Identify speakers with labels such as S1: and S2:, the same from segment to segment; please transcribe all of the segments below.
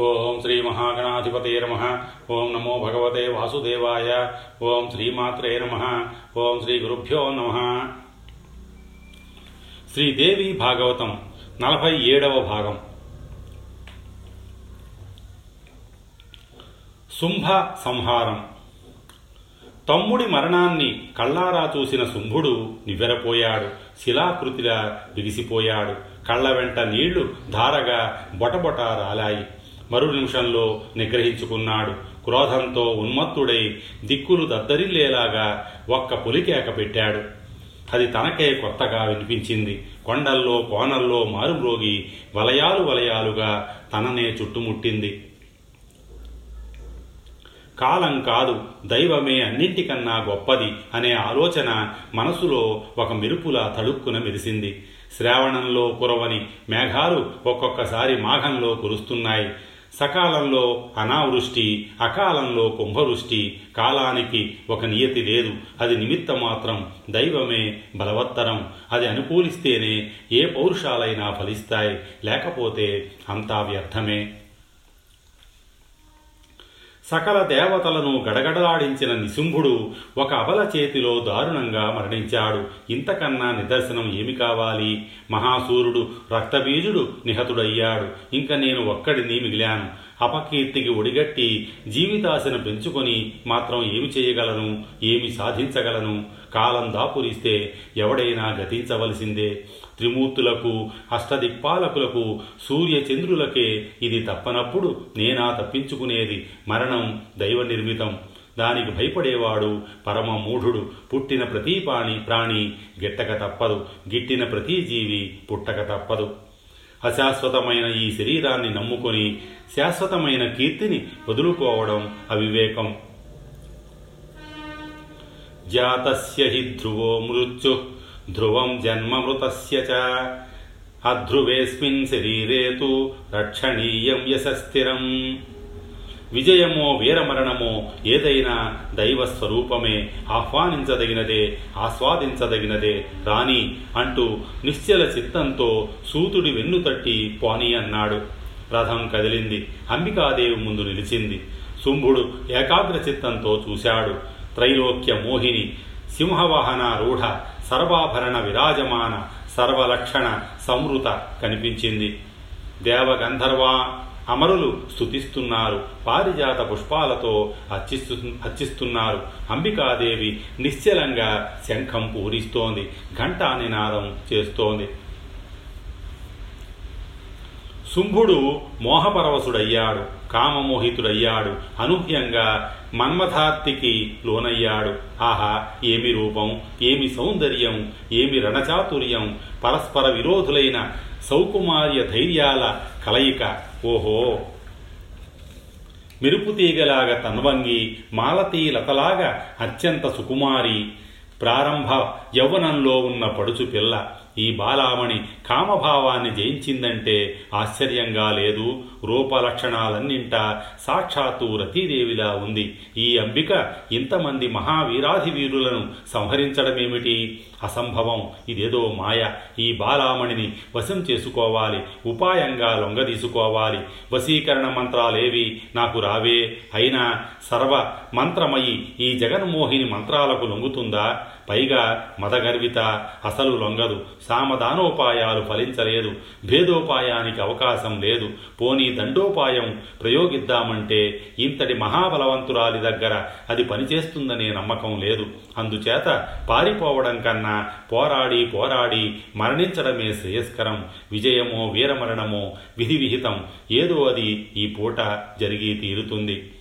S1: ఓం శ్రీ మహాగణాధిపతే నమ. ఓం నమో భగవతే వాసుదేవాయ. ఓం శ్రీమాత్రే నమ. ఓం శ్రీ గురుభ్యో నమ. శ్రీదేవి భాగవతం నలభై ఏడవ భాగం. శుంభ సంహారం. తమ్ముడి మరణాన్ని కళ్ళారా చూసిన శుంభుడు నివ్వెరపోయాడు. శిలాకృతిలా బిగిసిపోయాడు. కళ్ళ వెంట నీళ్ళు ధారగా బొటబొట రాలాయి. మరు నిమిషంలో నిగ్రహించుకున్నాడు. క్రోధంతో ఉన్మత్తుడై దిక్కులు దద్దరిల్లేలాగా ఒక్క పులికేక పెట్టాడు. అది తనకే కొత్తగా వినిపించింది. కొండల్లో కోనల్లో మారుమ్రోగి వలయాలు వలయాలుగా తననే చుట్టుముట్టింది. కాలం కాదు దైవమే అన్నింటికన్నా గొప్పది అనే ఆలోచన మనసులో ఒక మెరుపులా తడుక్కున మెరిసింది. శ్రావణంలో కురవని మేఘాలు ఒక్కొక్కసారి మాఘంలో కురుస్తున్నాయి. సకాలంలో అనావృష్టి అకాలంలో కుంభవృష్టి కాలానికి ఒక నియతి లేదు. అది నిమిత్త మాత్రం దైవమే బలవత్తరం. అది అనుకూలిస్తేనే ఏ పౌరుషాలైనా ఫలిస్తాయి. లేకపోతే అంతా వ్యర్థమే. సకల దేవతలను గడగడలాడించిన నిశుంభుడు ఒక అబల చేతిలో దారుణంగా మరణించాడు. ఇంతకన్నా నిదర్శనం ఏమి కావాలి? మహాసూరుడు రక్తబీజుడు నిహతుడయ్యాడు. ఇంక నేను ఒక్కడిని మిగిలాను. అపకీర్తికి ఒడిగట్టి జీవితాశను పెంచుకొని మాత్రం ఏమి చేయగలను ఏమి సాధించగలను? కాలం దాపురిస్తే ఎవడైనా గతించవలసిందే. త్రిమూర్తులకు అష్టదిక్పాలకులకు సూర్యచంద్రులకే ఇది తప్పనప్పుడు నేనా తప్పించుకునేది మరణం దైవ నిర్మితం దానికి భయపడేవాడు పరమ మూఢుడు పుట్టిన ప్రతి ప్రాణి ప్రాణి గిట్టక తప్పదు. గిట్టిన ప్రతి జీవి పుట్టక తప్పదు. అశాశ్వతమైన ఈ శరీరాన్ని నమ్ముకొని శాశ్వతమైన కీర్తిని వదులుకోవడం అవివేకం. జాతస్య హి ధ్రువో మృత్యు ధ్రువం జన్మమృతస్య చ. అధ్రువేస్మిన్ శరీరే తు రక్షణీయం యశస్థిరం విజయమో వీరమరణమో ఏదైనా దైవ స్వరూపమే ఆహ్వానించదగినదే ఆస్వాదించదగినదే రాణి అంటూ నిశ్చల చిత్తంతో సూతుడి వెన్ను తట్టి పోని అన్నాడు. రథం కదిలింది. అంబికాదేవి ముందు నిలిచింది. శుంభుడు ఏకాగ్ర చిత్తంతో చూశాడు. త్రైలోక్య మోహిని సింహవాహన రూఢ సర్వాభరణ విరాజమాన సర్వలక్షణ సంవృత కనిపించింది. దేవగంధర్వా అమరులు స్థుతిస్తున్నారు పారిజాత పుష్పాలతో హర్చిస్తు హర్చిస్తున్నారు అంబికాదేవి నిశ్చలంగా శంఖం పూరిస్తోంది. ఘంటా నినాదం చేస్తోంది. శుంభుడు మోహపరవశుడయ్యాడు. కామమోహితుడయ్యాడు. అనూహ్యంగా మన్మథార్తికి లోనయ్యాడు. ఆహా ఏమి రూపం ఏమి సౌందర్యం ఏమి రణచాతుర్యం పరస్పర విరోధులైన సౌకుమార్య ధైర్యాల కలయిక. ఓహో. మెరుపుతీగలాగా తనవంగి మాలతీ లతలాగా అత్యంత సుకుమారి ప్రారంభ యౌవనంలో ఉన్న పడుచు పిల్ల. ఈ బాలామణి కామభావాన్ని జయించిందంటే ఆశ్చర్యంగా లేదు. రూపలక్షణాలన్నింటా సాక్షాత్తు రతీదేవిలా ఉంది. ఈ అంబిక ఇంతమంది మహావీరాధి వీరులను సంహరించడమేమిటి? అసంభవం. ఇదేదో మాయ. ఈ బాలామణిని వశం చేసుకోవాలి. ఉపాయంగా లొంగదీసుకోవాలి. వశీకరణ మంత్రాలేవి నాకు రావే. అయినా సర్వ మంత్రమయి ఈ జగన్మోహిని మంత్రాలకు లొంగుతుందా? పైగా మదగర్విత అసలు లొంగదు. సామధానోపాయాలు ఫలించలేదు. భేదోపాయానికి అవకాశం లేదు. పోనీ దండోపాయం ప్రయోగిద్దామంటే ఇంతటి మహాబలవంతురాలి దగ్గర అది పనిచేస్తుందనే నమ్మకం లేదు. అందుచేత పారిపోవడం కన్నా పోరాడి పోరాడి మరణించడమే శ్రేయస్కరం. విజయమో వీరమరణమో విధి విహితం ఏదో అది ఈ పూట జరిగి తీరుతుంది.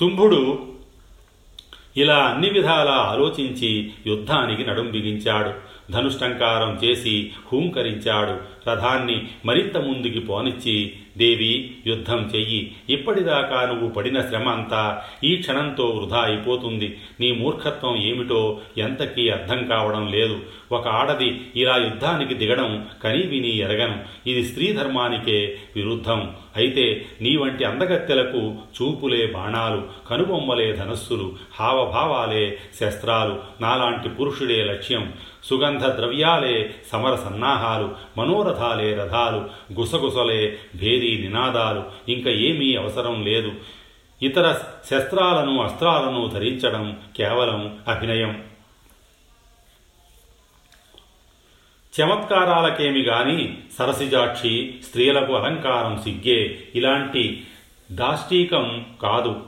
S1: శుంభుడు ఇలా అన్ని విధాలా ఆలోచించి యుద్ధానికి నడుం బిగించాడు. ధనుష్టంకారం చేసి హూంకరించాడు. రథాన్ని మరింత ముందుకి పోనిచ్చి దేవి యుద్ధం చెయ్యి. ఇప్పటిదాకా నువ్వు పడిన శ్రమ అంతా ఈ క్షణంతో వృధా అయిపోతుంది. నీ మూర్ఖత్వం ఏమిటో ఎంతకీ అర్థం కావడం లేదు. ఒక ఆడది ఇలా యుద్ధానికి దిగడం కనీ విని ఎరగను. ఇది స్త్రీ ధర్మానికే విరుద్ధం. అయితే నీ వంటి అందగత్తెలకు చూపులే బాణాలు కనుబొమ్మలే ధనస్సులు హావభావాలే శస్త్రాలు. నాలాంటి పురుషుడే లక్ష్యం. సుగంధ ద్రవ్యాలే సమర సన్నాహాలు మనోరథాలే రథాలు. గుసగుసలే భేది నినాదాలు. ఇంకా ఏమీ అవసరం లేదు. ఇతర శస్త్రాలను అస్త్రాలను ధరించడం కేవలం అభినయం. చమత్కారాలకేమి గాని సరసిజాక్షి స్త్రీలకు అలంకారం సిగ్గే. ఇలాంటి దాష్టీకం కాదు.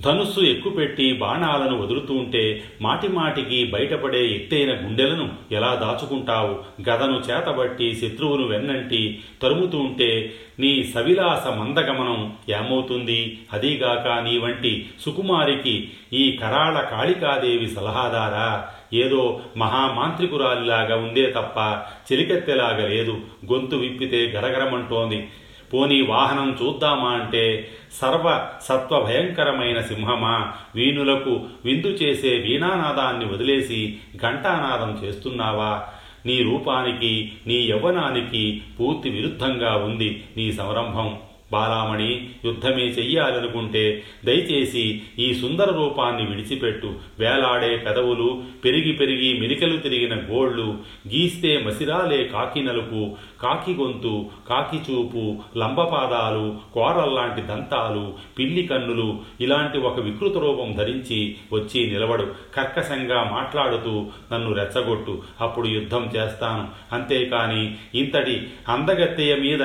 S1: ధనుస్సు ఎక్కుపెట్టి బాణాలను వదులుతుంటే మాటిమాటికి బయటపడే ఎత్తైన గుండెలను ఎలా దాచుకుంటావు? గదను చేతబట్టి శత్రువును వెన్నంటి తరుముతుంటే నీ సవిలాస మందగమనం ఏమవుతుంది? అదీగాక నీ వంటి సుకుమారికి ఈ కరాళ కాళికాదేవి సలహాదారా. ఏదో మహామాంత్రికురాలిలాగా ఉందే తప్ప చెలికెత్తెలాగా లేదు. గొంతు విప్పితే గరగరమంటోంది. పోనీ వాహనం చూద్దామా అంటే సర్వ సత్వ భయంకరమైన సింహమా? వీణులకు విందు చేసే వీణానాదాన్ని వదిలేసి ఘంటానాదం చేస్తున్నావా? నీ రూపానికి నీ యవ్వనానికి పూర్తి విరుద్ధంగా ఉంది నీ సంరంభం. బాలామణి యుద్ధమే చెయ్యాలనుకుంటే దయచేసి ఈ సుందర రూపాన్ని విడిచిపెట్టు. వేలాడే పెదవులు పెరిగి పెరిగి మెలికలు తిరిగిన గోళ్ళు గీస్తే మసిరాలే కాకి నలుపు కాకి గొంతు కాకి చూపు లంబపాదాలు కోరల్లాంటి దంతాలు పిల్లి కన్నులు ఇలాంటి ఒక వికృత రూపం ధరించి వచ్చి నిలబడు కర్కశంగా మాట్లాడుతూ నన్ను రెచ్చగొట్టు అప్పుడు యుద్ధం చేస్తాను. అంతేకాని ఇంతటి అందగత్తెయ మీద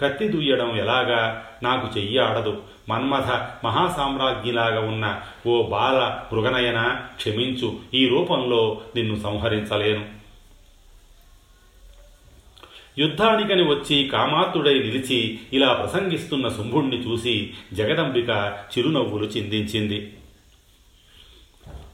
S1: కత్తి దుయ్యడం ఎలాగా? నాకు చెయ్యి ఆడదు. మన్మథ మహాసామ్రాజ్ఞిలాగా ఉన్న ఓ బాల మృగనయన క్షమించు ఈ రూపంలో నిన్ను సంహరించలేను. యుద్ధానికని వచ్చి కామాతుడై నిలిచి ఇలా ప్రసంగిస్తున్న శుంభుణ్ణి చూసి జగదంబిక చిరునవ్వులు చిందించింది.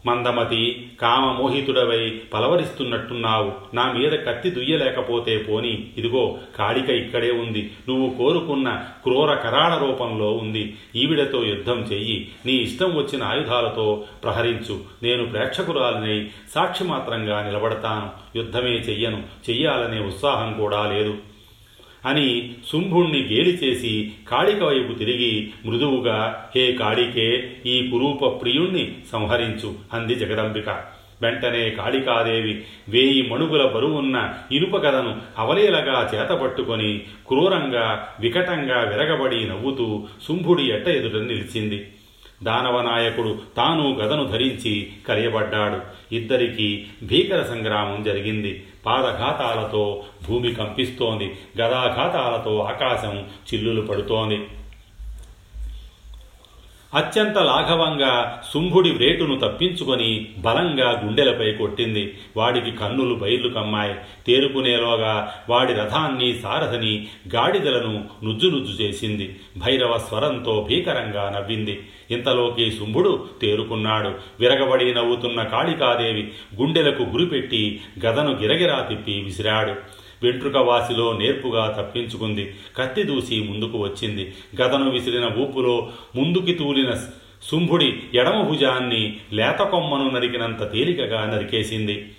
S1: మందమతి కామమోహితుడవై పలవరిస్తున్నట్టున్నావు. నా మీద కత్తి దుయ్యలేకపోతే పోని. ఇదిగో కాళిక ఇక్కడే ఉంది. నువ్వు కోరుకున్న క్రూర కరాళ రూపంలో ఉంది. ఈవిడతో యుద్ధం చెయ్యి. నీ ఇష్టం వచ్చిన ఆయుధాలతో ప్రహరించు. నేను ప్రేక్షకురాలినై సాక్షి మాత్రంగా నిలబడతాను. యుద్ధమే చెయ్యను. చెయ్యాలనే ఉత్సాహం కూడా లేదు. అని శుంభుణ్ణి గేలి చేసి కాళిక వైపు తిరిగి మృదువుగా హే కాళికే ఈ కురూప ప్రియుణ్ణి సంహరించు అంది జగదంబిక. వెంటనే కాళికాదేవి వేయి మణుగుల బరువున్న ఇనుప కథను అవలేలగా చేతపట్టుకొని క్రూరంగా వికటంగా విరగబడి నవ్వుతూ శుంభుడి ఎట్ట ఎదుట నిలిచింది. దానవనాయకుడు తాను గదను ధరించి కలియబడ్డాడు. ఇద్దరికీ భీకర సంగ్రామం జరిగింది. పాదఘాతాలతో భూమి కంపిస్తోంది. గదాఘాతాలతో ఆకాశం చిల్లులు పడుతోంది. అత్యంత లాఘవంగా శుంభుడి వ్రేటును తప్పించుకొని బలంగా గుండెలపై కొట్టింది. వాడికి కన్నులు బయర్లు కమ్మాయి. తేరుకునేలోగా వాడి రథాన్ని సారథని గాడిదలను నుజ్జు నుజ్జు చేసింది. భైరవ స్వరంతో భీకరంగా నవ్వింది. ఇంతలోకి శుంభుడు తేరుకున్నాడు. విరగబడి నవ్వుతున్న కాళికాదేవి గుండెలకు గురిపెట్టి గదను గిరగిరా తిప్పి విసిరాడు. వెంట్రుక వాసిలో నేర్పుగా తప్పించుకుంది. కత్తి దూసి ముందుకు వచ్చింది. గదను విసిరిన ఊపులో ముందుకి తూలిన శుంభుడి ఎడమ భుజాన్ని లేత కొమ్మను నరికినంత తేలికగా నరికేసింది.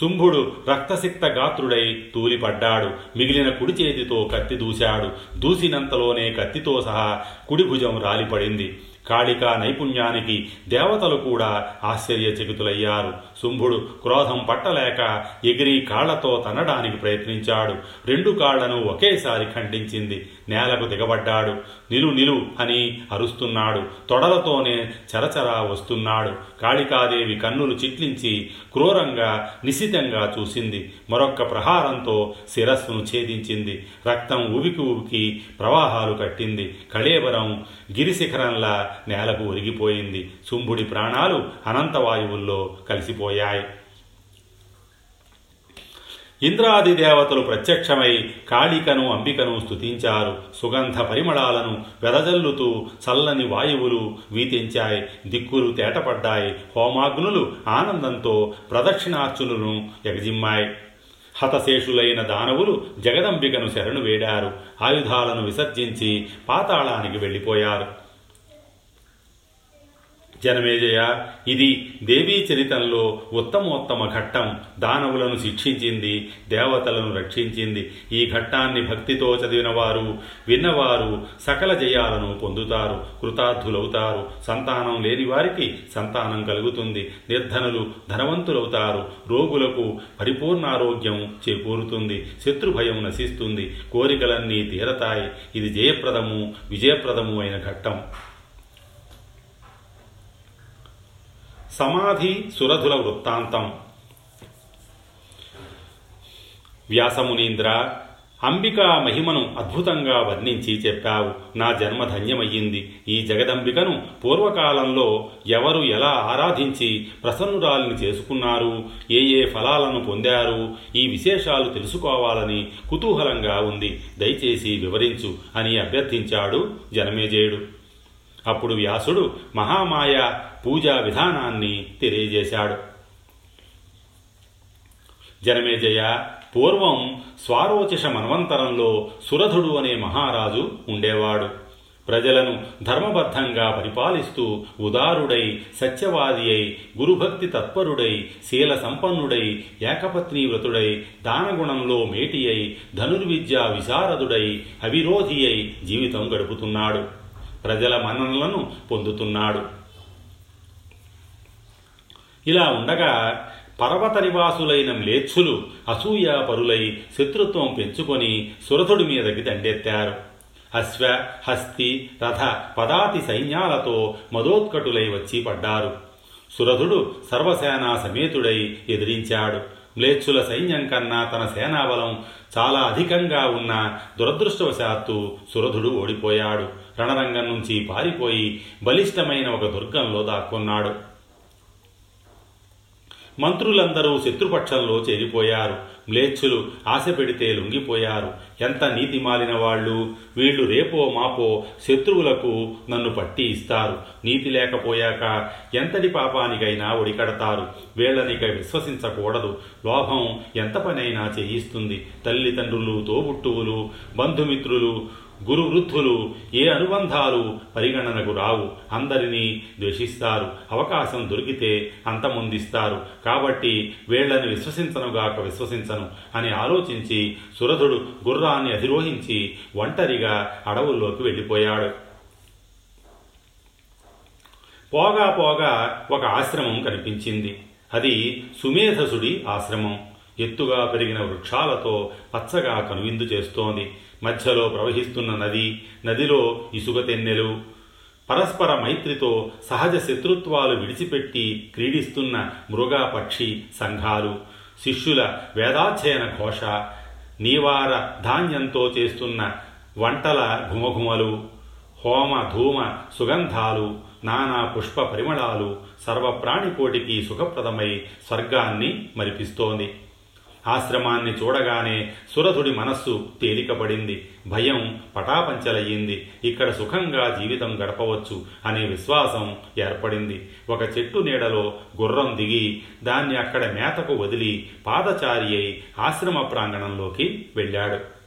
S1: శుంభుడు రక్తసిక్త గాత్రుడై తూలిపడ్డాడు. మిగిలిన కుడి చేతితో కత్తి దూశాడు. దూసినంతలోనే కత్తితో సహా కుడి భుజం రాలిపడింది. కాళికా నైపుణ్యానికి దేవతలు కూడా ఆశ్చర్యచకితులయ్యారు. శుంభుడు క్రోధం పట్టలేక ఎగిరి కాళ్ళతో తనడానికి ప్రయత్నించాడు. రెండు కాళ్ళను ఒకేసారి ఖండించింది. నేలకు దిగబడ్డాడు. నిలు నిలు అని అరుస్తున్నాడు. తొడలతోనే చరచరా వస్తున్నాడు. కాళికాదేవి కన్నులు చిట్లించి క్రూరంగా నిశితంగా చూసింది. మరొక్క ప్రహారంతో శిరస్సును ఛేదించింది. రక్తం ఉబికి ఉబికి ప్రవాహాలు కట్టింది. కళేబరం గిరిశిఖరంలా నేలకు ఒరిగిపోయింది. శుంభుడి ప్రాణాలు అనంతవాయువుల్లో కలిసిపోయాయి. ఇంద్రాది దేవతలు ప్రత్యక్షమై కాళికను అంబికను స్థుతించారు సుగంధ పరిమళాలను వెదజల్లుతూ చల్లని వాయువులు వీతించాయి. దిక్కులు తేటపడ్డాయి. హోమాగ్నులు ఆనందంతో ప్రదక్షిణార్చులను ఎగజిమ్మాయి. హతశేషులైన దానవులు జగదంబికను శరణు వేడారు. ఆయుధాలను విసర్జించి పాతాళానికి వెళ్ళిపోయారు. జనమేజయ. ఇది దేవీ చరితంలో ఉత్తమోత్తమ ఘట్టం. దానవులను శిక్షించింది దేవతలను రక్షించింది. ఈ ఘట్టాన్ని భక్తితో చదివిన వారు విన్నవారు సకల జయాలను పొందుతారు కృతార్థులవుతారు. సంతానం లేని వారికి సంతానం కలుగుతుంది. నిర్ధనులు ధనవంతులవుతారు. రోగులకు పరిపూర్ణారోగ్యం చేకూరుతుంది. శత్రుభయం నశిస్తుంది. కోరికలన్నీ తీరతాయి. ఇది జయప్రదము విజయప్రదము అయిన ఘట్టం. సమాధి సురధుల వృత్తాంతం. వ్యాసమునీంద్ర అంబికా మహిమను అద్భుతంగా వర్ణించి చెప్పావు. నా జన్మ ధన్యమయ్యింది ఈ జగదంబికను పూర్వకాలంలో ఎవరు ఎలా ఆరాధించి ప్రసన్నురాలిని చేసుకున్నారు? ఏ ఏ ఫలాలను పొందారు? ఈ విశేషాలు తెలుసుకోవాలని కుతూహలంగా ఉంది. దయచేసి వివరించు అని అభ్యర్థించాడు జనమేజయుడు. అప్పుడు వ్యాసుడు మహామాయ పూజా విధానాన్ని తెలియజేశాడు. జనమేజయ పూర్వం స్వారోచిష మన్వంతరంలో సురధుడు అనే మహారాజు ఉండేవాడు. ప్రజలను ధర్మబద్ధంగా పరిపాలిస్తూ ఉదారుడై సత్యవాది అయి గురుభక్తి తత్పరుడై శీల సంపన్నుడై ఏకపత్ని వ్రతుడై దానగుణంలో మేటి అయి ధనుర్విద్యా విశారదుడై అవిరోధి అయి జీవితం గడుపుతున్నాడు. ప్రజల మన్ననలను పొందుతున్నాడు. ఇలా ఉండగా పర్వత నివాసులైన మ్లేచ్చులు అసూయాపరులై శత్రుత్వం పెంచుకొని సురథుడి మీదకి దండెత్తారు. అశ్వ హస్తి రథ పదాతి సైన్యాలతో మదోత్కటులై వచ్చి పడ్డారు. సురథుడు సర్వసేనా సమేతుడై ఎదిరించాడు. మ్లేచ్చుల సైన్యం కన్నా తన సేనాబలం చాలా అధికంగా ఉన్న దురదృష్టవశాత్తు సురథుడు ఓడిపోయాడు. రణరంగం నుంచి పారిపోయి బలిష్టమైన ఒక దుర్గంలో దాక్కున్నాడు. మంత్రులందరూ శత్రుపక్షంలో చేరిపోయారు. మ్లేచ్ఛులు ఆశ పెడితే లొంగిపోయారు. ఎంత నీతి మాలిన వాళ్ళు! వీళ్ళు రేపో మాపో శత్రువులకు నన్ను పట్టి ఇస్తారు. నీతి లేకపోయాక ఎంతటి పాపానికైనా ఒడికడతారు. వీళ్ళనిక విశ్వసించకూడదు. లోభం ఎంత పనైనా చేయిస్తుంది. తల్లిదండ్రులు తోబుట్టువులు బంధుమిత్రులు గురు వృద్ధులు ఏ అనుబంధాలు పరిగణనకు రావు? అందరినీ ద్వేషిస్తారు. అవకాశం దొరికితే అంతమొందిస్తారు. కాబట్టి వీళ్ళను విశ్వసించనుగాక విశ్వసించను అని ఆలోచించి సురధుడు గుర్రాన్ని అధిరోహించి ఒంటరిగా అడవుల్లోకి వెళ్ళిపోయాడు. పోగా పోగా ఒక ఆశ్రమం కనిపించింది. అది సుమేధసుడి ఆశ్రమం. ఎత్తుగా పెరిగిన వృక్షాలతో పచ్చగా కనువిందు చేస్తోంది. మధ్యలో ప్రవహిస్తున్న నది నదిలో ఇసుక తెన్నెలు పరస్పర మైత్రితో సహజ శత్రుత్వాలు విడిచిపెట్టి క్రీడిస్తున్న మృగ పక్షి సంఘాలు శిష్యుల వేదాధ్యయన ఘోష నీవార ధాన్యంతో చేస్తున్న వంటల ఘుమఘుమలు హోమ ధూమ సుగంధాలు నానా పుష్ప పరిమళాలు సర్వప్రాణికోటికి సుఖప్రదమై స్వర్గాన్ని మరిపిస్తోంది. ఆశ్రమాన్ని చూడగానే సురథుడి మనస్సు తేలికపడింది. భయం పటాపంచలయ్యింది. ఇక్కడ సుఖంగా జీవితం గడపవచ్చు అనే విశ్వాసం ఏర్పడింది. ఒక చెట్టు నీడలో గుర్రం దిగి దాన్ని అక్కడ మేతకు వదిలి పాదచారి అయి ఆశ్రమ ప్రాంగణంలోకి వెళ్ళాడు.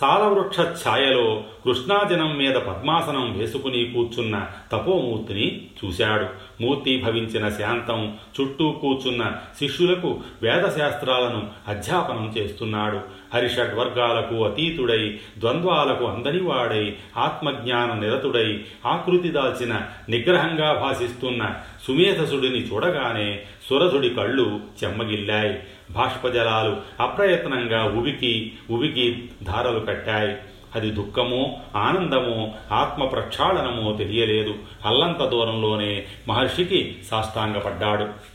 S1: సాలవృక్ష ఛాయలో కృష్ణాజనం మీద పద్మాసనం వేసుకుని కూర్చున్న తపోమూర్తిని చూశాడు. మూర్తి భవించిన శాంతం చుట్టూ కూర్చున్న శిష్యులకు వేదశాస్త్రాలను అధ్యాపనం చేస్తున్నాడు. హరిషడ్వర్గాలకు అతీతుడై ద్వంద్వాలకు అందనివాడై ఆత్మజ్ఞాన నిరతుడై ఆకృతి దాల్చిన నిగ్రహంగా భాసిస్తున్న సుమేధసుడిని చూడగానే సురధుడి కళ్ళు చెమ్మగిల్లాయి. బాష్పజలాలు అప్రయత్నంగా ఉవికి ఉవికి ధారలు కట్టాయి. అది దుఃఖమో ఆనందమో ఆత్మ ప్రక్షాళనమో తెలియలేదు. అల్లంత దూరంలోనే మహర్షికి సాష్టాంగపడ్డాడు.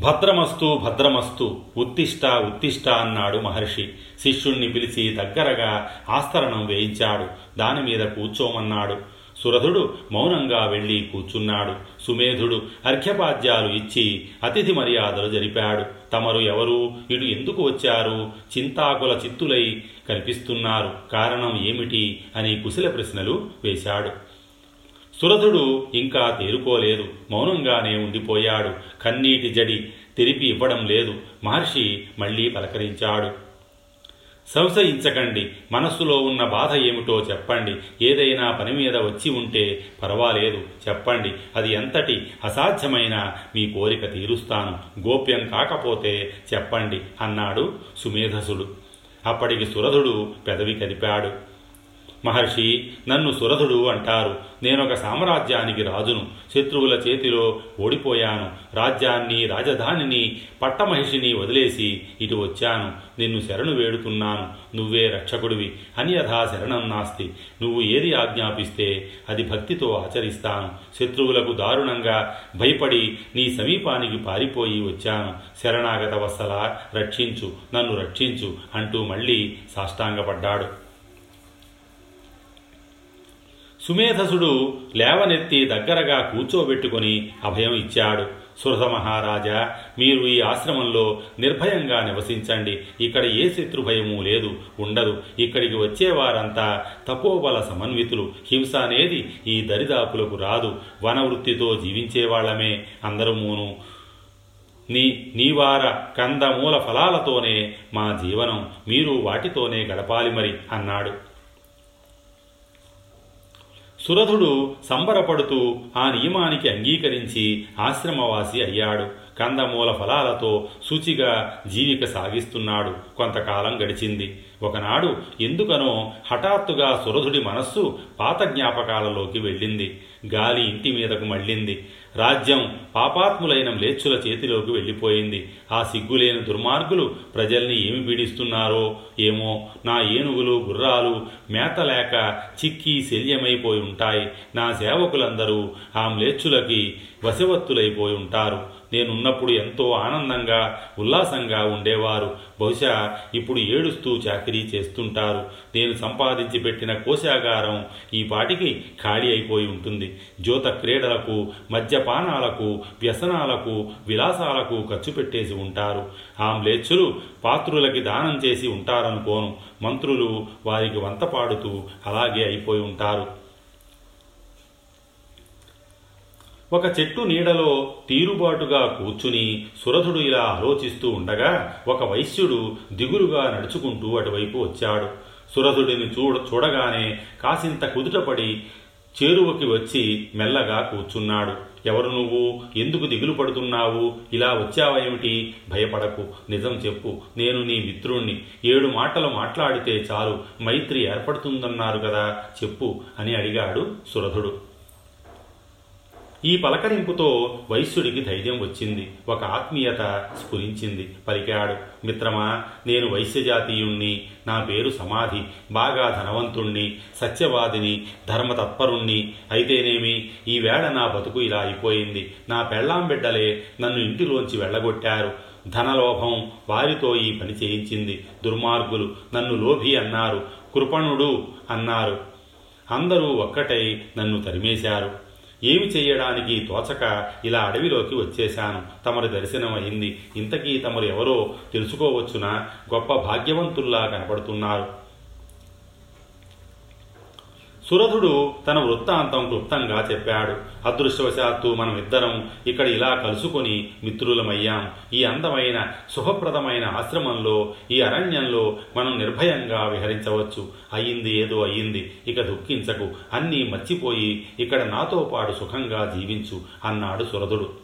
S1: భద్రమస్తు భద్రమస్తు ఉత్తిష్ట ఉత్తిష్ట అన్నాడు మహర్షి. శిష్యుణ్ణి పిలిచి దగ్గరగా ఆస్తరణం వేయించాడు. దాని మీద కూర్చోమన్నాడు. సురథుడు మౌనంగా వెళ్ళి కూర్చున్నాడు. సుమేధుడు అర్ఘ్యపాద్యాలు ఇచ్చి అతిథి మర్యాదలు జరిపాడు. తమరు ఎవరు? ఇటు ఎందుకు వచ్చారు? చింతాకుల చిత్తులై కనిపిస్తున్నారు. కారణం ఏమిటి? అని కుశల ప్రశ్నలు వేశాడు. సురథుడు ఇంకా తేరుకోలేదు. మౌనంగానే ఉండిపోయాడు. కన్నీటి జడి తెరిపి ఇవ్వడం లేదు. మహర్షి మళ్ళీ పలకరించాడు. సంశయించకండి. మనస్సులో ఉన్న బాధ ఏమిటో చెప్పండి. ఏదైనా పని మీద వచ్చి ఉంటే పర్వాలేదు చెప్పండి. అది ఎంతటి అసాధ్యమైన మీ కోరిక తీరుస్తాను. గోప్యం కాకపోతే చెప్పండి అన్నాడు సుమేధసుడు. అప్పటికి సురధుడు పెదవి కదిపాడు. మహర్షి నన్ను సురధుడు అంటారు. నేనొక సామ్రాజ్యానికి రాజును. శత్రువుల చేతిలో ఓడిపోయాను. రాజ్యాన్ని రాజధానిని పట్టమహిషిని వదిలేసి ఇటు వచ్చాను. నిన్ను శరణు వేడుతున్నాను. నువ్వే రక్షకుడివి. అన్యథా శరణం నాస్తి. నువ్వు ఏది ఆజ్ఞాపిస్తే అది భక్తితో ఆచరిస్తాను. శత్రువులకు దారుణంగా భయపడి నీ సమీపానికి పారిపోయి వచ్చాను. శరణాగత వత్సల రక్షించు. నన్ను రక్షించు అంటూ మళ్ళీ సాష్టాంగపడ్డాడు. సుమేధసుడు లేవనెత్తి దగ్గరగా కూర్చోబెట్టుకుని అభయం ఇచ్చాడు. సురథ మహారాజా మీరు ఈ ఆశ్రమంలో నిర్భయంగా నివసించండి. ఇక్కడ ఏ శత్రుభయము లేదు ఉండదు. ఇక్కడికి వచ్చేవారంతా తపోబల సమన్వితులు. హింస అనేది ఈ దరిదాపులకు రాదు. వనవృత్తితో జీవించేవాళ్ళమే అందరమూను. నీ నీవార కందమూల ఫలాలతోనే మా జీవనం. మీరు వాటితోనే గడపాలి మరి అన్నాడు. సురథుడు సంబరపడుతూ ఆ నియమానికి అంగీకరించి ఆశ్రమవాసి అయ్యాడు. కందమూల ఫలాలతో శుచిగా జీవిక సాగిస్తున్నాడు. కొంతకాలం గడిచింది. ఒకనాడు ఎందుకనో హఠాత్తుగా సురధుడి మనస్సు పాత జ్ఞాపకాలలోకి వెళ్ళింది. గాలి ఇంటి మీదకు మళ్ళింది. రాజ్యం పాపాత్ములైన మ్లేచ్చుల చేతిలోకి వెళ్ళిపోయింది. ఆ సిగ్గులేని దుర్మార్గులు ప్రజల్ని ఏమి పీడిస్తున్నారో ఏమో నా ఏనుగులు గుర్రాలు మేత లేక చిక్కి శల్యమైపోయి ఉంటాయి. నా సేవకులందరూ ఆ మ్లేచ్చులకి వశవత్తులైపోయి ఉంటారు. నేనున్నప్పుడు ఎంతో ఆనందంగా ఉల్లాసంగా ఉండేవారు. బహుశా ఇప్పుడు ఏడుస్తూ చాకరీ చేస్తుంటారు. నేను సంపాదించి పెట్టిన కోశాగారం ఈ పాటికి ఖాళీ అయిపోయి ఉంటుంది. జ్యోత క్రీడలకు మద్యపానాలకు వ్యసనాలకు విలాసాలకు ఖర్చు పెట్టేసి ఉంటారు. ఆమ్లేచ్చులు పాత్రులకి దానం చేసి ఉంటారనుకోను. మంత్రులు వారికి వంత పాడుతూ అలాగే అయిపోయి ఉంటారు. ఒక చెట్టు నీడలో తీరుబాటుగా కూర్చుని సురథుడు ఇలా ఆలోచిస్తూ ఉండగా ఒక వైశ్యుడు దిగులుగా నడుచుకుంటూ అటువైపు వచ్చాడు. సురథుడిని చూడ చూడగానే కాసింత కుదుటపడి చేరువకి వచ్చి మెల్లగా కూర్చున్నాడు. ఎవరు నువ్వు? ఎందుకు దిగులు పడుతున్నావు? ఇలా వచ్చావేమిటి? భయపడకు. నిజం చెప్పు. నేను నీ మిత్రుణ్ణి. ఏడు మాటలు మాట్లాడితే చాలు. మైత్రి ఏర్పడుతుందన్నారు కదా. చెప్పు అని అడిగాడు సురథుడు ఈ పలకరింపుతో వైశ్యుడికి ధైర్యం వచ్చింది. ఒక ఆత్మీయత స్ఫురించింది. పలికాడు మిత్రమా నేను వైశ్యజాతీయుణ్ణి నా పేరు సమాధి బాగా ధనవంతుణ్ణి సత్యవాదిని ధర్మతత్పరుణ్ణి. అయితేనేమి ఈవేళ నా బతుకు ఇలా అయిపోయింది. నా పెళ్ళాం బిడ్డలే నన్ను ఇంటిలోంచి వెళ్ళగొట్టారు. ధనలోభం వారితో ఈ పని చేయించింది. దుర్మార్గులు నన్ను లోభి అన్నారు కృపణుడు అన్నారు. అందరూ ఒక్కటై నన్ను తరిమేశారు. ఏమి చేయడానికి తోచక ఇలా అడవిలోకి వచ్చేశాను. తమరి దర్శనం అయింది. ఇంతకీ తమరు ఎవరో తెలుసుకోవచ్చునా? గొప్ప భాగ్యవంతుల్లా కనపడుతున్నారు. సురధుడు తన వృత్తాంతం క్లుప్తంగా చెప్పాడు. అదృష్టవశాత్తు మనం ఇద్దరం ఇక్కడ ఇలా కలుసుకొని మిత్రులమయ్యాం. ఈ అందమైన శుభప్రదమైన ఆశ్రమంలో ఈ అరణ్యంలో మనం నిర్భయంగా విహరించవచ్చు. అయ్యింది ఏదో అయ్యింది. ఇక దుఃఖించకు. అన్నీ మర్చిపోయి ఇక్కడ నాతో పాటు సుఖంగా జీవించు అన్నాడు సురధుడు.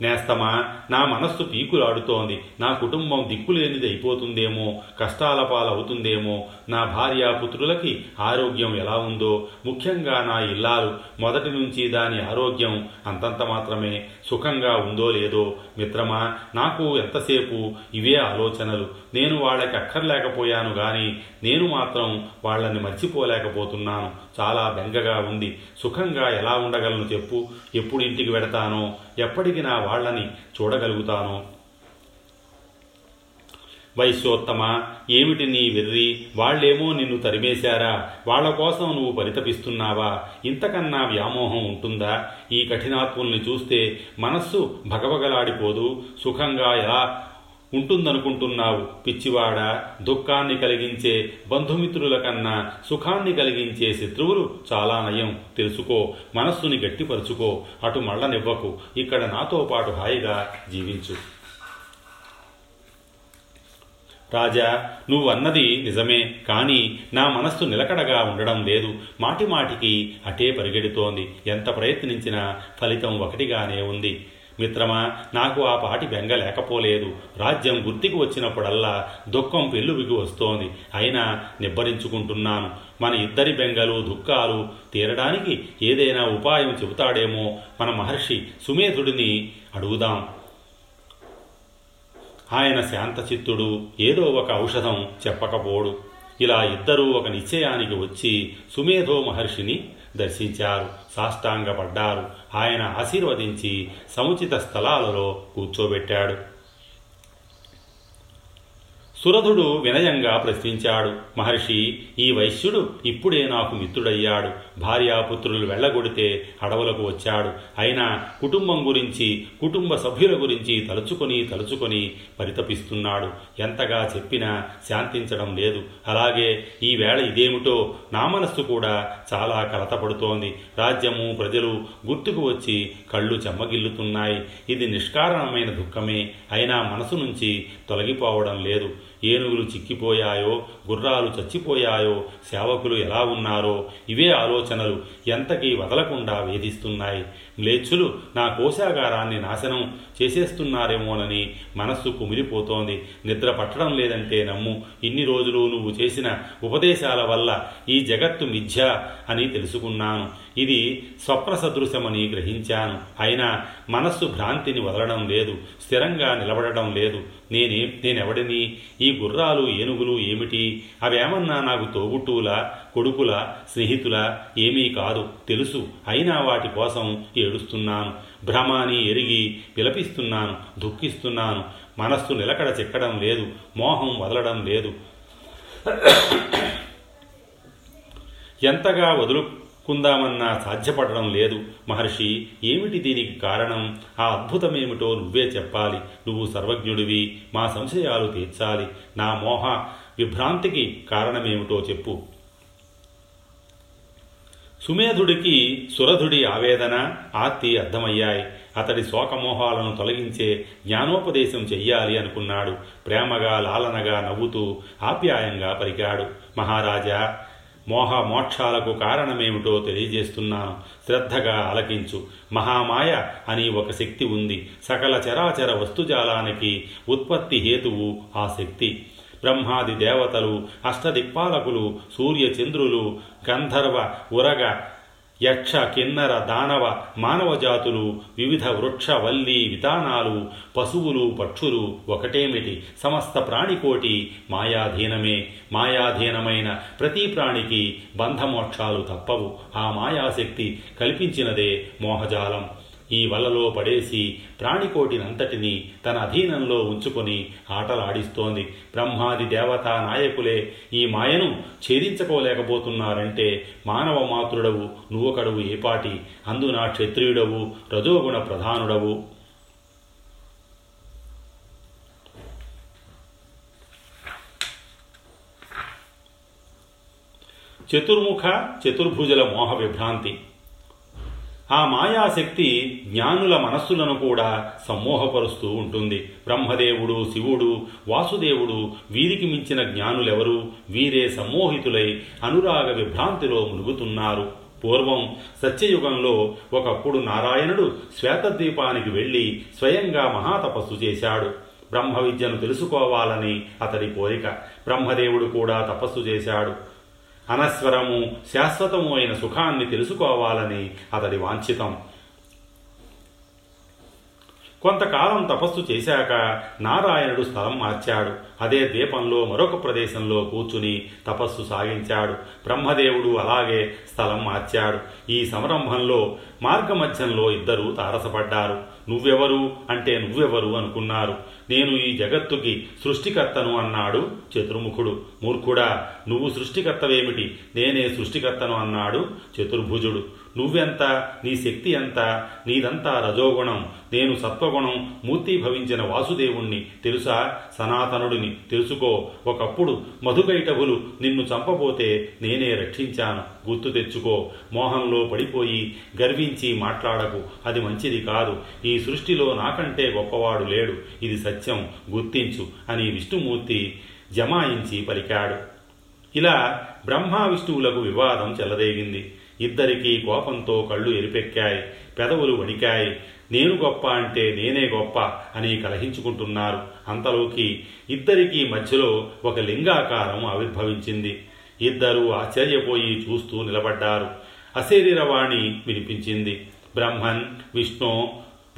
S1: నేస్తమా నా మనస్సు పీకులాడుతోంది నా కుటుంబం దిక్కులేనిది అయిపోతుందేమో కష్టాల పాలవుతుందేమో నా భార్య పుత్రులకి ఆరోగ్యం ఎలా ఉందో ముఖ్యంగా నా ఇల్లాలు మొదటి నుంచి దాని ఆరోగ్యం అంతంత మాత్రమే సుఖంగా ఉందో లేదో మిత్రమా నాకు ఎంతసేపు ఇవే ఆలోచనలు నేను వాళ్ళకి అక్కర్లేకపోయాను కానీ నేను మాత్రం వాళ్ళని మర్చిపోలేకపోతున్నాను చాలా బెంగగా ఉంది సుఖంగా ఎలా ఉండగలను చెప్పు ఎప్పుడు ఇంటికి వెడతానో ఎప్పటికి నా వాళ్ళని చూడగలుగుతాను? వైశ్యోత్తమ ఏమిటి నీ వెర్రి? వాళ్ళేమో నిన్ను తరిమేశారా? వాళ్ళ కోసం నువ్వు పరితపిస్తున్నావా? ఇంతకన్నా వ్యామోహం ఉంటుందా? ఈ కఠినాత్ముల్ని చూస్తే మనస్సు భగభగలాడిపోదు. సుఖంగా ఎలా ఉంటుందనుకుంటున్నావు పిచ్చివాడ. దుఃఖాన్ని కలిగించే బంధుమిత్రుల కన్నా సుఖాన్ని కలిగించే శత్రువులు చాలా నయం. తెలుసుకో మనస్సుని గట్టిపరుచుకో. అటు మళ్ళనివ్వకు. ఇక్కడ నాతో పాటు హాయిగా జీవించు. రాజా నువ్వు అన్నది నిజమే. కానీ నా మనస్సు నిలకడగా ఉండడం లేదు. మాటి మాటికి అటే పరిగెడుతోంది. ఎంత ప్రయత్నించినా ఫలితం ఒకటిగానే ఉంది. మిత్రమా నాకు ఆ పాటి బెంగ లేకపోలేదు. రాజ్యం గుర్తికి వచ్చినప్పుడల్లా దుఃఖం పెళ్ళువికి వస్తోంది. అయినా నిబ్బరించుకుంటున్నాను. మన ఇద్దరి బెంగలు దుఃఖాలు తీరడానికి ఏదైనా ఉపాయం చెబుతాడేమో మన మహర్షి సుమేధుడిని అడుగుదాం. ఆయన శాంతచిత్తుడు ఏదో ఒక ఔషధం చెప్పకపోడు. ఇలా ఇద్దరూ ఒక నిశ్చయానికి వచ్చి సుమేధో మహర్షిని దర్శించారు. సాష్టాంగపడ్డారు. ఆయన ఆశీర్వదించి సముచిత స్థలాలలో కూర్చోబెట్టాడు. సురధుడు వినయంగా ప్రశ్నించాడు. మహర్షి ఈ వైశ్యుడు ఇప్పుడే నాకు మిత్రుడయ్యాడు. భార్యాపుత్రులు వెళ్ళగొడితే అడవులకు వచ్చాడు. అయినా కుటుంబం గురించి కుటుంబ సభ్యుల గురించి తలుచుకొని తలుచుకొని పరితపిస్తున్నాడు. ఎంతగా చెప్పినా శాంతించడం లేదు. అలాగే ఈ వేళ ఇదేమిటో నా మనస్సు కూడా చాలా కలతపడుతోంది. రాజ్యము ప్రజలు గుర్తుకు వచ్చి కళ్ళు చెమ్మగిల్లుతున్నాయి. ఇది నిష్కారణమైన దుఃఖమే. అయినా మనసు నుంచి తొలగిపోవడం లేదు. ఏనుగులు చిక్కిపోయాయో గుర్రాలు చచ్చిపోయాయో సేవకులు ఎలా ఉన్నారో ఇవే ఆలోచనలు ఎంతకీ వదలకుండా వేధిస్తున్నాయి. మ్లేచ్చులు నా కోశాగారాన్ని నాశనం చేసేస్తున్నారేమోనని మనస్సు కుమిలిపోతోంది. నిద్ర పట్టడం లేదంటే నమ్ము ఇన్ని రోజులు నువ్వు చేసిన ఉపదేశాల వల్ల ఈ జగత్తు మిథ్య అని తెలుసుకున్నాను. ఇది స్వప్న సదృశమని గ్రహించాను. అయినా మనస్సు భ్రాంతిని వదలడం లేదు స్థిరంగా నిలబడడం లేదు. నేనే నేనెవడిని? ఈ గుర్రాలు ఏనుగులు ఏమిటి? అవేమన్నా నాకు తోబుట్టువులా? కొడుకుల స్నేహితుల ఏమీ కాదు. తెలుసు. అయినా వాటి కోసం ఏడుస్తున్నాను. భ్రమాని ఎరిగి విలపిస్తున్నాను దుఃఖిస్తున్నాను. మనస్సు నిలకడ చెక్కడం లేదు. మోహం వదలడం లేదు. ఎంతగా వదులుకుందామన్నా సాధ్యపడడం లేదు. మహర్షి ఏమిటి దీనికి కారణం? ఆ అద్భుతమేమిటో నువ్వే చెప్పాలి. నువ్వు సర్వజ్ఞుడివి. మా సంశయాలు తీర్చాలి. నా మోహ విభ్రాంతికి కారణమేమిటో చెప్పు. సుమేధుడికి సురధుడి ఆవేదన ఆర్తి అర్థమయ్యాయి. అతడి శోకమోహాలను తొలగించే జ్ఞానోపదేశం చెయ్యాలి అనుకున్నాడు. ప్రేమగా లాలనగా నవ్వుతూ ఆప్యాయంగా పలికాడు. మహారాజా మోహ మోక్షాలకు కారణమేమిటో తెలియజేస్తున్నాను. శ్రద్ధగా ఆలకించు. మహామాయ అని ఒక శక్తి ఉంది. సకల చరాచర వస్తుజాలానికి ఉత్పత్తి హేతువు ఆ శక్తి. బ్రహ్మాది దేవతలు అష్టదిక్పాలకులు సూర్యచంద్రులు గంధర్వ ఉరగ యక్ష కిన్నర దానవ మానవ జాతులు వివిధ వృక్ష వల్లి విధానాలు పశువులు పక్షులు ఒకటేమిటి? సమస్త ప్రాణికోటి మాయాధీనమే. మాయాధీనమైన ప్రతి ప్రాణికి బంధమోక్షాలు తప్పవు. ఆ మాయాశక్తి కల్పించినదే మోహజాలం. ఈ వలలో పడేసి ప్రాణికోటినంతటిని తన అధీనంలో ఉంచుకొని ఆటలాడిస్తోంది. బ్రహ్మాది దేవతా నాయకులే ఈ మాయను ఛేదించుకోలేకపోతున్నారంటే మానవ మాతృడవు నువ్వొకడవు ఏపాటి అందున క్షత్రియుడవు రజోగుణ ప్రధానుడవు. చతుర్ముఖ చతుర్భుజల మోహ విభ్రాంతి. ఆ మాయాశక్తి జ్ఞానుల మనస్సులను కూడా సమ్మోహపరుస్తూ ఉంటుంది. బ్రహ్మదేవుడు శివుడు వాసుదేవుడు వీరికి మించిన జ్ఞానులెవరు? వీరే సమ్మోహితులై అనురాగ విభ్రాంతిలో మునుగుతున్నారు. పూర్వం సత్యయుగంలో ఒకప్పుడు నారాయణుడు శ్వేతద్వీపానికి వెళ్ళి స్వయంగా మహాతపస్సు చేశాడు. బ్రహ్మ విద్యను తెలుసుకోవాలని అతడి కోరిక. బ్రహ్మదేవుడు కూడా తపస్సు చేశాడు. అనస్వరము శాశ్వతము అయిన సుఖాన్ని తెలుసుకోవాలని అతడి వాంఛితం. కొంతకాలం తపస్సు చేశాక నారాయణుడు స్థలం మార్చాడు. అదే ద్వీపంలో మరొక ప్రదేశంలో కూర్చుని తపస్సు సాగించాడు. బ్రహ్మదేవుడు అలాగే స్థలం మార్చాడు. ఈ సంరంభంలో మార్గమధ్యంలో ఇద్దరు తారసపడ్డారు. నువ్వెవరు? అంటే నువ్వెవరు? అనుకున్నారు. నేను ఈ జగత్తుకి సృష్టికర్తను అన్నాడు చతుర్ముఖుడు. మూర్ఖుడా నువ్వు సృష్టికర్తవేమిటి? నేనే సృష్టికర్తను అన్నాడు చతుర్భుజుడు. నువ్వెంత నీ శక్తి ఎంత నీదంతా రజోగుణం. నేను సత్వగుణం మూర్తిభవించిన వాసుదేవుణ్ణి. తెలుసా? సనాతనుడిని తెలుసుకో. ఒకప్పుడు మధుకైటభులు నిన్ను చంపబోతే నేనే రక్షించాను. గుర్తు తెచ్చుకో. మోహంలో పడిపోయి గర్వించి మాట్లాడకు. అది మంచిది కాదు. ఈ సృష్టిలో నాకంటే గొప్పవాడు లేడు. ఇది సత్యం. గుర్తించు అని విష్ణుమూర్తి జమాయించి పలికాడు. ఇలా బ్రహ్మ విష్ణువులకు వివాదం చెలరేగింది. ఇద్దరికీ కోపంతో కళ్ళు ఎరిపెక్కాయి పెదవులు వణికాయి. నేను గొప్ప అంటే నేనే గొప్ప అని కలహించుకుంటున్నారు అంతలోకి ఇద్దరికీ మధ్యలో ఒక లింగాకారం ఆవిర్భవించింది. ఇద్దరూ ఆశ్చర్యపోయి చూస్తూ నిలబడ్డారు. అశరీరవాణి వినిపించింది. బ్రహ్మన్ విష్ణు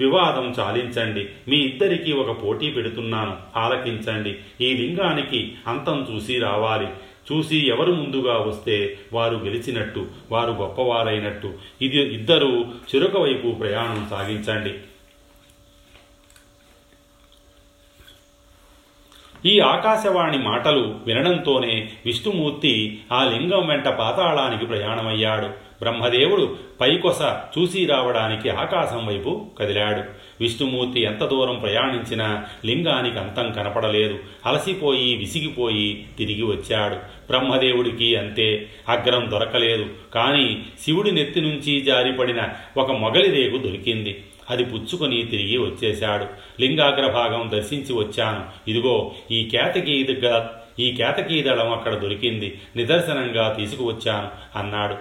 S1: వివాదం చాలించండి. మీ ఇద్దరికీ ఒక పోటీ పెడుతున్నాను. ఆలకించండి. ఈ లింగానికి అంతం చూసి రావాలి. చూసి ఎవరు ముందుగా వస్తే వారు గెలిచినట్టు వారు గొప్పవారైనట్టు. ఇది ఇద్దరు చిరుక వైపు ప్రయాణం సాగించండి. ఈ ఆకాశవాణి మాటలు వినడంతోనే విష్ణుమూర్తి ఆ లింగం వెంట పాతాళానికి ప్రయాణమయ్యాడు. బ్రహ్మదేవుడు పైకొస చూసి రావడానికి ఆకాశం వైపు కదిలాడు. విష్ణుమూర్తి ఎంత దూరం ప్రయాణించినా లింగానికి అంతం కనపడలేదు. అలసిపోయి విసిగిపోయి తిరిగి వచ్చాడు. బ్రహ్మదేవుడికి అంతే. అగ్రం దొరకలేదు. కానీ శివుడి నెత్తి నుంచి జారిపడిన ఒక మొగలి రేగు దొరికింది. అది పుచ్చుకొని తిరిగి వచ్చేశాడు. లింగాగ్రభాగం దర్శించి వచ్చాను. ఇదిగో ఈ కేతకీ ఈ కేతకీ దళం అక్కడ దొరికింది. నిదర్శనంగా తీసుకువచ్చాను అన్నాడు.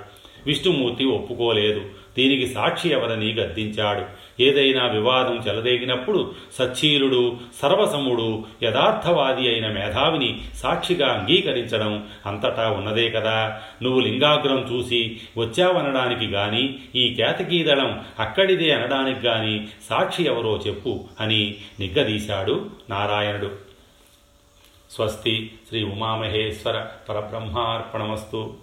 S1: విష్ణుమూర్తి ఒప్పుకోలేదు. దీనికి సాక్షి ఎవరని గద్దించాడు ఏదైనా వివాదం చెలదేగినప్పుడు సచ్చీలుడు సర్వసముడు యథార్థవాది అయిన మేధావిని సాక్షిగా అంగీకరించడం అంతటా ఉన్నదే కదా. నువ్వు లింగాగ్రం చూసి వచ్చావనడానికి గాని ఈ కేతకీదళం అక్కడిదే అనడానికి గాని సాక్షి ఎవరో చెప్పు అని నిగ్గదీశాడు నారాయణుడు. స్వస్తి శ్రీ ఉమామహేశ్వర పరబ్రహ్మార్పణమస్తు.